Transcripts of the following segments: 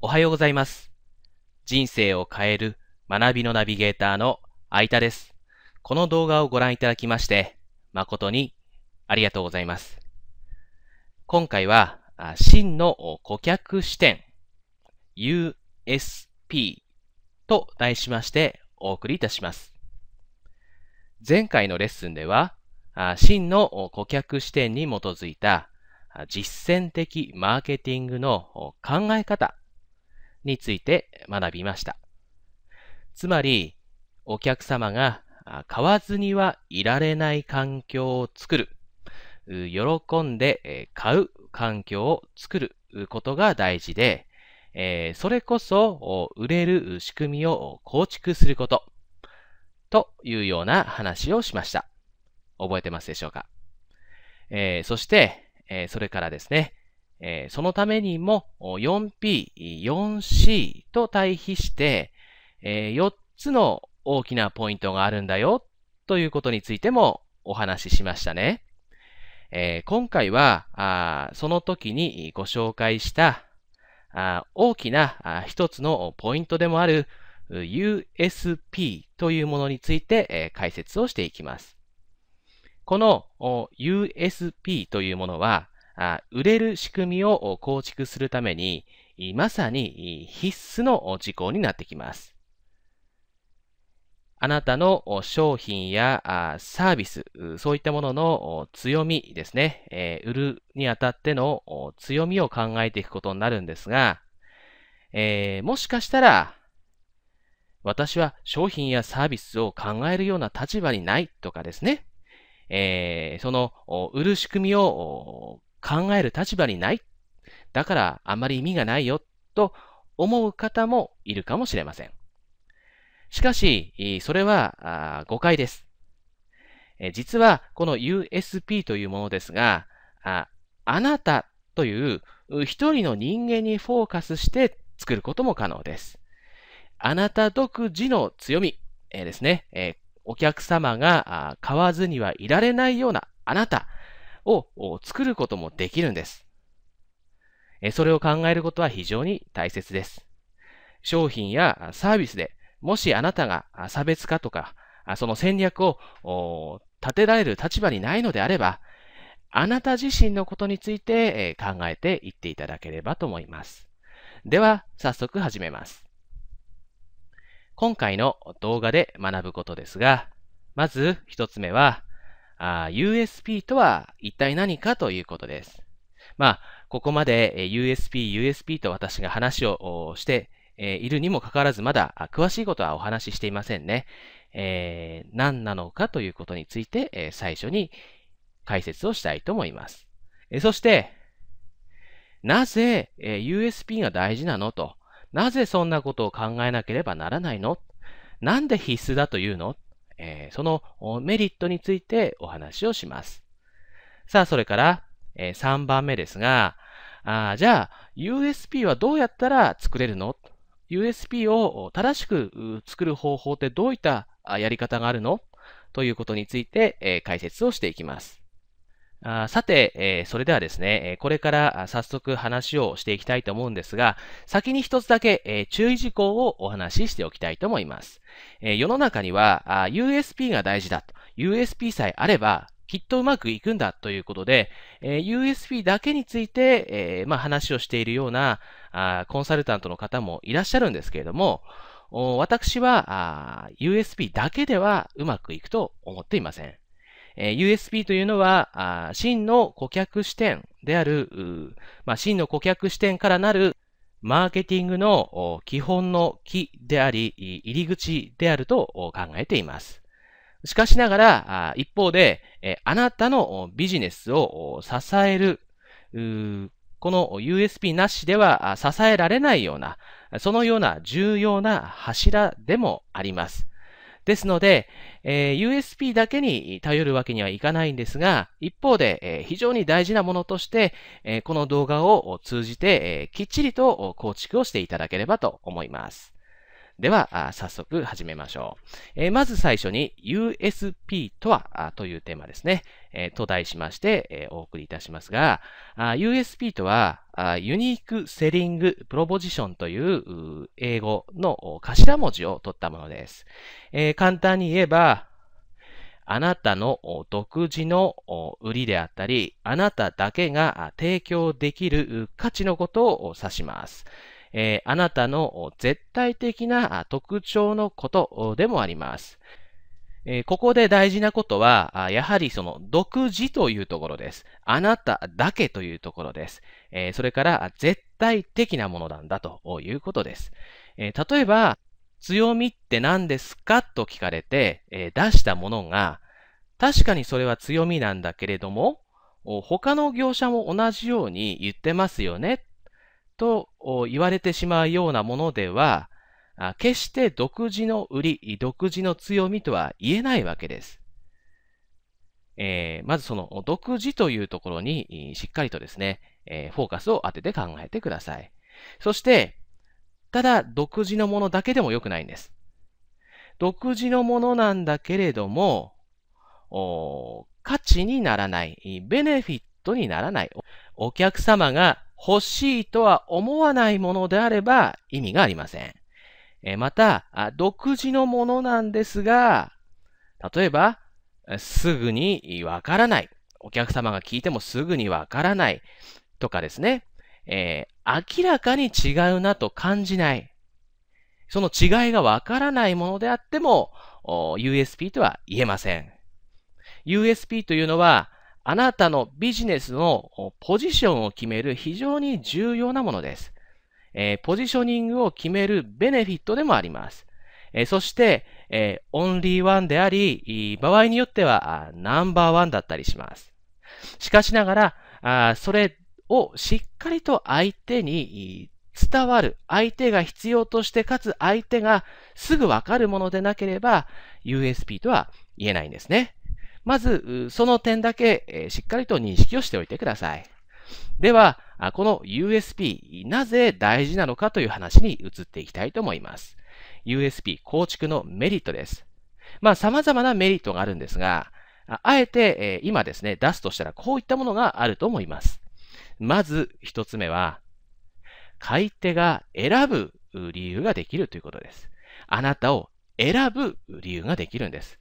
おはようございます。人生を変える学びのナビゲーターの相田です。この動画をご覧いただきまして、誠にありがとうございます。今回は、真の顧客視点 USP と題しましてお送りいたします。前回のレッスンでは、真の顧客視点に基づいた実践的マーケティングの考え方について学びました。つまり、お客様が買わずにはいられない環境を作る、喜んで買う環境を作る。ことが大事で、それこそ売れる仕組みを構築すること。というような話をしました。覚えてますでしょうか、えーそして、えーそれからですね、えそのためにも 4P、4C と対比して、え4つの大きなポイントがあるんだよということについてもお話ししましたね。え今回はあその時にご紹介したあ大きな一つのポイントでもある USP というものについて、え解説をしていきます。この USP というものは、売れる仕組みを構築するために、まさに必須の事項になってきます。あなたの商品やサービス、そういったものの強みですね、売るにあたっての強みを考えていくことになるんですが、えもしかしたら、私は商品やサービスを考えるような立場にないとかですね、えその売る仕組みを考える立場にない。だからあまり意味がないよと思う方もいるかもしれません。しかし、それは誤解です。実はこの USP というものですが、あなたという一人の人間にフォーカスして作ることも可能です。あなた独自の強み、えーですね、えーお客様が買わずにはいられないようなあなたを作ることもできるんです。それを考えることは非常に大切です。商品やサービスでもしあなたが差別化とか、その戦略を立てられる立場にないのであれば、あなた自身のことについて考えていっていただければと思います。では、早速始めます。今回の動画で学ぶことですが、まず一つ目は、あ USP とは一体何かということです。まあ、ここまで USP、USP と私が話をしているにもかかわらず、まだ詳しいことはお話ししていませんね。えー何なのかということについて、え最初に解説をしたいと思います。えそして、なぜ、え USP が大事なのと、なぜそんなことを考えなければならないの？なんで必須だというの、えそのメリットについてお話をします。さあ、それから、え3番目ですが、あじゃあ、USP はどうやったら作れるの ?USB を正しく作る方法ってどういったやり方があるの？ということについて、え解説をしていきます。あさて、えーそれではですね、えこれから早速話をしていきたいと思うんですが、先に一つだけ、えー注意事項をお話ししておきたいと思います。えー世の中にはあ USP が大事だと。USP さえあれば、きっとうまくいくんだということで、えー USP だけについて、えーまあ、話をしているようなあコンサルタントの方もいらっしゃるんですけれども、私はあ USP だけではうまくいくと思っていません。え USP というのは、真の顧客視点である、まあ、真の顧客視点からなるマーケティングの基本の木であり、入り口であると考えています。しかしながら、一方で、あなたのビジネスを支える、この USP なしでは支えられないような、そのような重要な柱でもあります。ですので、えー USP だけに頼るわけにはいかないんですが、一方で、えー非常に大事なものとして、えーこの動画を通じて、えきっちりと構築をしていただければと思います。では、早速始めましょう。え、まず最初に USP とはというテーマですね。え、と題しまして、え、お送りいたしますが、USP とはユニークセリングプロポジションという英語の頭文字を取ったものです。えー、簡単に言えば、あなたの独自の売りであったり、あなただけが提供できる価値のことを指します。えー、あなたの絶対的な特徴のことでもあります。えー、ここで大事なことは、やはりその独自というところです。あなただけというところです。えー、それから絶対的なものなんだということです。え例えば、強みって何ですかと聞かれて、え出したものが、確かにそれは強みなんだけれども、他の業者も同じように言ってますよねと言われてしまうようなものでは、決して独自の売り、独自の強みとは言えないわけです。えー、まずその独自というところにしっかりとですね、えー、フォーカスを当てて考えてください。そして、ただ独自のものだけでも良くないんです。独自のものなんだけれども、価値にならない、ベネフィットにならない、お客様が欲しいとは思わないものであれば意味がありません。えまた、独自のものなんですが、例えば、すぐにわからない。お客様が聞いてもすぐにわからないとかですね、えー、明らかに違うなと感じない。その違いがわからないものであっても、USP とは言えません。USP というのは、あなたのビジネスのポジションを決める非常に重要なものです。えー、ポジショニングを決めるベネフィットでもあります。えー、そして、えー、オンリーワンであり、場合によってはナンバーワンだったりします。しかしながら、あそれをしっかりと相手に伝わる、相手が必要として、かつ相手がすぐわかるものでなければ、USP とは言えないんですね。まず、その点だけえしっかりと認識をしておいてください。では、この USP、なぜ大事なのかという話に移っていきたいと思います。USP 構築のメリットです。まあ、様々なメリットがあるんですが、あえて今ですね、出すとしたらこういったものがあると思います。まず一つ目は、買い手が選ぶ理由ができるということです。あなたを選ぶ理由ができるんです。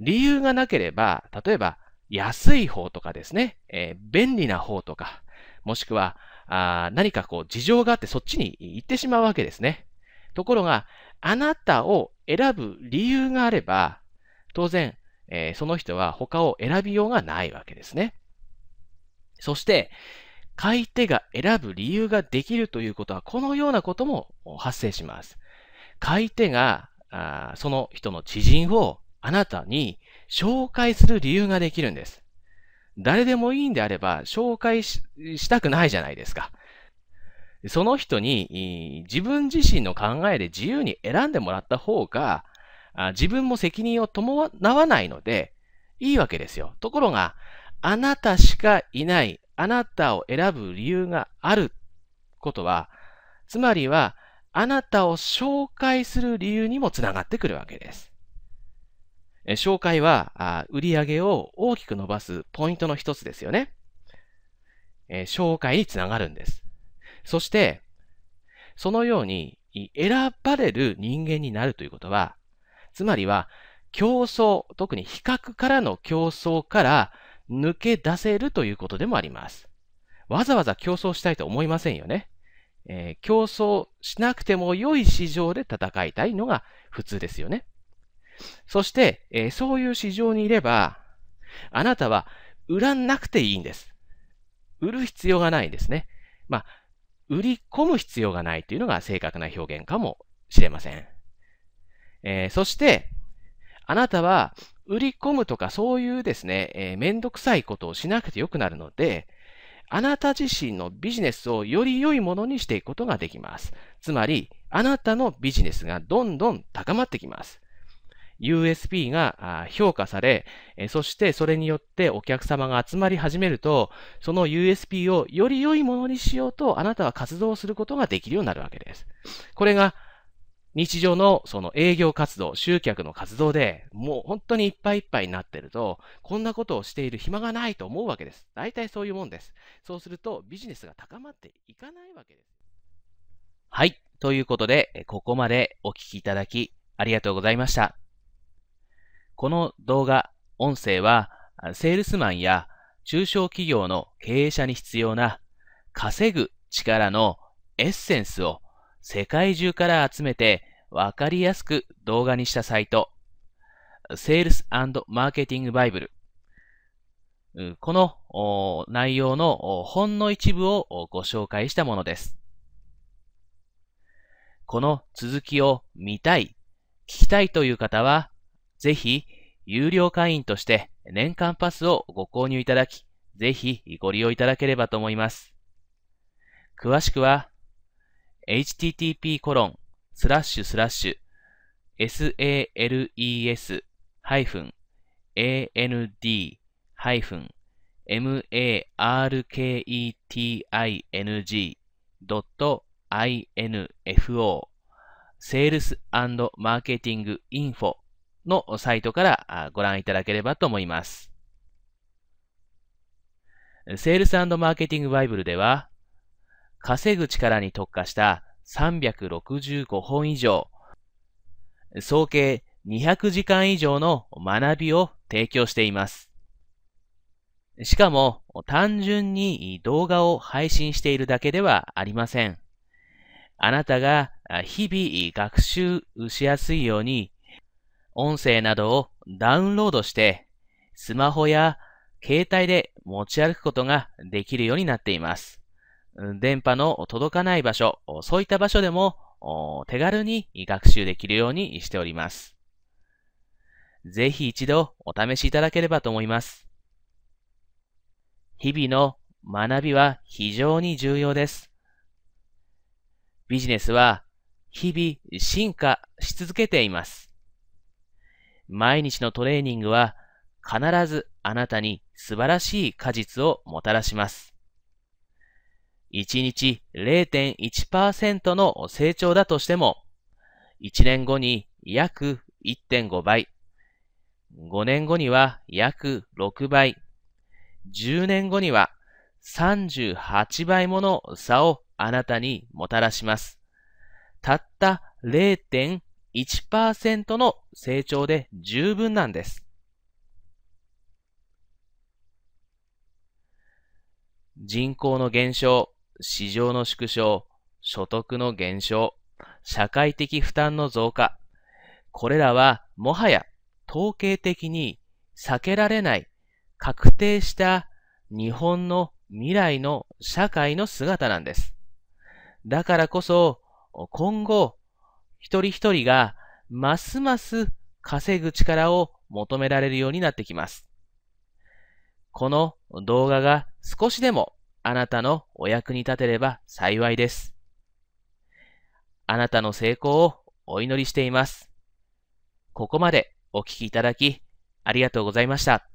理由がなければ、例えば安い方とかですね、えー、便利な方とか、もしくはあ何かこう事情があってそっちに行ってしまうわけですね。ところが、あなたを選ぶ理由があれば、当然、えー、その人は他を選びようがないわけですね。そして、買い手が選ぶ理由ができるということは、このようなことも発生します。買い手が、あその人の知人をあなたに紹介する理由ができるんです。誰でもいいんであれば紹介したくないじゃないですか。その人に自分自身の考えで自由に選んでもらった方が自分も責任を伴わないのでいいわけですよ。ところがあなたしかいない、あなたを選ぶ理由があることは、つまりはあなたを紹介する理由にもつながってくるわけです。紹介は売り上げを大きく伸ばすポイントの一つですよね。紹介につながるんです。そして、そのように選ばれる人間になるということは、つまりは競争、特に比較からの競争から抜け出せるということでもあります。わざわざ競争したいと思いませんよね。えー、競争しなくても良い市場で戦いたいのが普通ですよね。そして、えー、そういう市場にいれば、あなたは売らなくていいんです。売る必要がないんですね。まあ、売り込む必要がないというのが正確な表現かもしれません。えー、そして、あなたは売り込むとかそういうですね、えー、めんどくさいことをしなくてよくなるので、あなた自身のビジネスをより良いものにしていくことができます。つまり、あなたのビジネスがどんどん高まってきます。USP が評価され、そしてそれによってお客様が集まり始めると、その USP をより良いものにしようとあなたは活動することができるようになるわけです。これが日常のその営業活動、集客の活動でもう本当にいっぱいいっぱいになってると、こんなことをしている暇がないと思うわけです。大体そういうもんです。そうするとビジネスが高まっていかないわけです。はい。ということで、ここまでお聞きいただきありがとうございました。この動画、音声は、セールスマンや中小企業の経営者に必要な稼ぐ力のエッセンスを世界中から集めてわかりやすく動画にしたサイト、Sales and Marketing Bible。この内容のほんの一部をご紹介したものです。この続きを見たい、聞きたいという方は、ぜひ有料会員として年間パスをご購入いただき、ぜひご利用いただければと思います。詳しくは http コロンスラッシュスラッシュ sales&marketing.info のサイトからご覧いただければと思います。セールスマーケティングバイブルでは、稼ぐ力に特化した365本以上、総計200時間以上の学びを提供しています。しかも、単純に動画を配信しているだけではありません。あなたが日々学習しやすいように、音声などをダウンロードして、スマホや携帯で持ち歩くことができるようになっています。電波の届かない場所、そういった場所でも手軽に学習できるようにしております。ぜひ一度お試しいただければと思います。日々の学びは非常に重要です。ビジネスは日々進化し続けています。毎日のトレーニングは必ずあなたに素晴らしい果実をもたらします。1日0.1%の成長だとしても、1年後に約1.5倍、5年後には約6倍、10年後には38倍もの差をあなたにもたらします。たった0.1% 1%の成長で十分なんです。人口の減少、市場の縮小、所得の減少、社会的負担の増加、これらはもはや統計的に避けられない確定した日本の未来の社会の姿なんです。だからこそ今後一人一人がますます稼ぐ力を求められるようになってきます。この動画が少しでもあなたのお役に立てれば幸いです。あなたの成功をお祈りしています。ここまでお聞きいただきありがとうございました。